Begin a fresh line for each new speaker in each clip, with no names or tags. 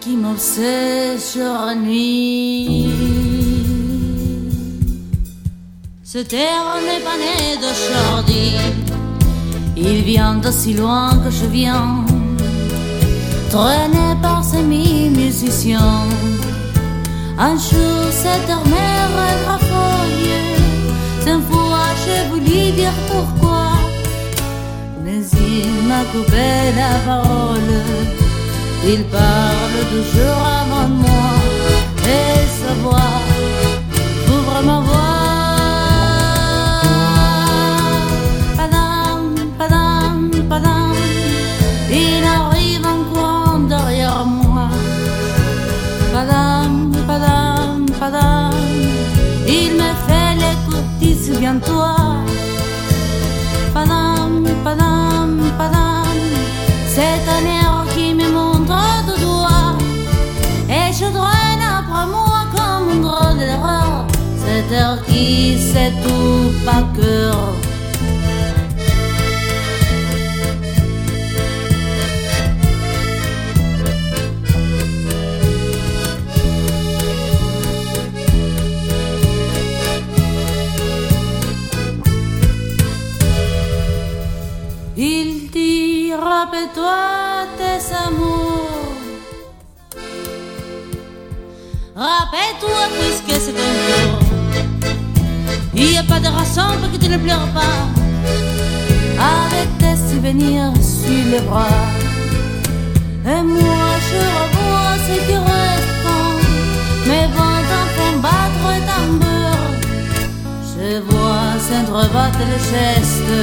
qui m'obsède sur la nuit. Ce terre n'est pas né d'aujourd'hui, il vient d'aussi loin que je viens, traîné par ces mille musiciens. Un jour, cette mère folie, cette fois, j'ai voulu dire pourquoi, mais il m'a coupé la parole. Il parle toujours avant moi et sa voix ouvre ma voix. Padam, padam, padam, il arrive en courant derrière moi. Padam, padam, padam, il me fait l'écoute, souviens-toi. Padam, padam, padam, c'est un qui sait tout pas cœur. Il dit rappelle-toi tes amours. Rappelle-toi puisque c'est ton. Il n'y a pas de raison pour que tu ne pleures pas. Avec tes souvenirs sur les bras. Et moi je revois ce qui reste. Mes vents font battre et tambour. Je vois s'entrebattre les gestes.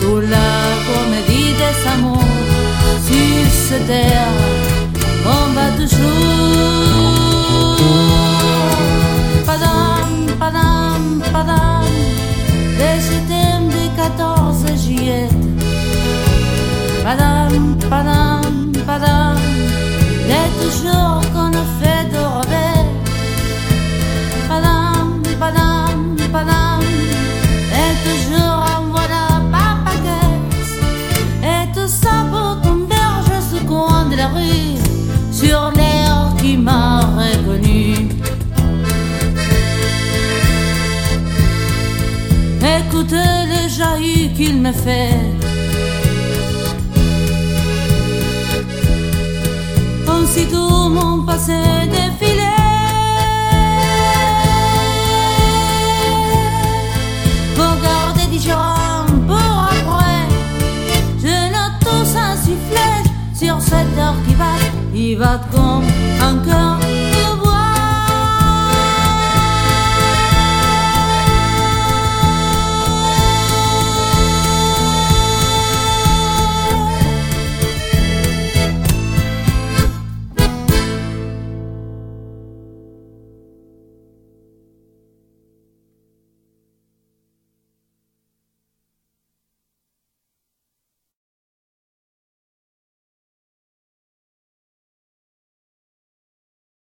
Tout la comédie des amours sur cette terre va toujours. Padam, padam, padam, des toujours qu'on a fait de rêver. Padam, padam, padam, et toujours en voilà pas paquet. Et tout ça pour converger ce coin de la rue sur l'air qui m'a reconnu. Écoute le jaillit qu'il me fait. Aussitôt mon passé défilé. Faut garder différent pour après. Je note tous un sifflet sur cette heure qui va, il va comme cœur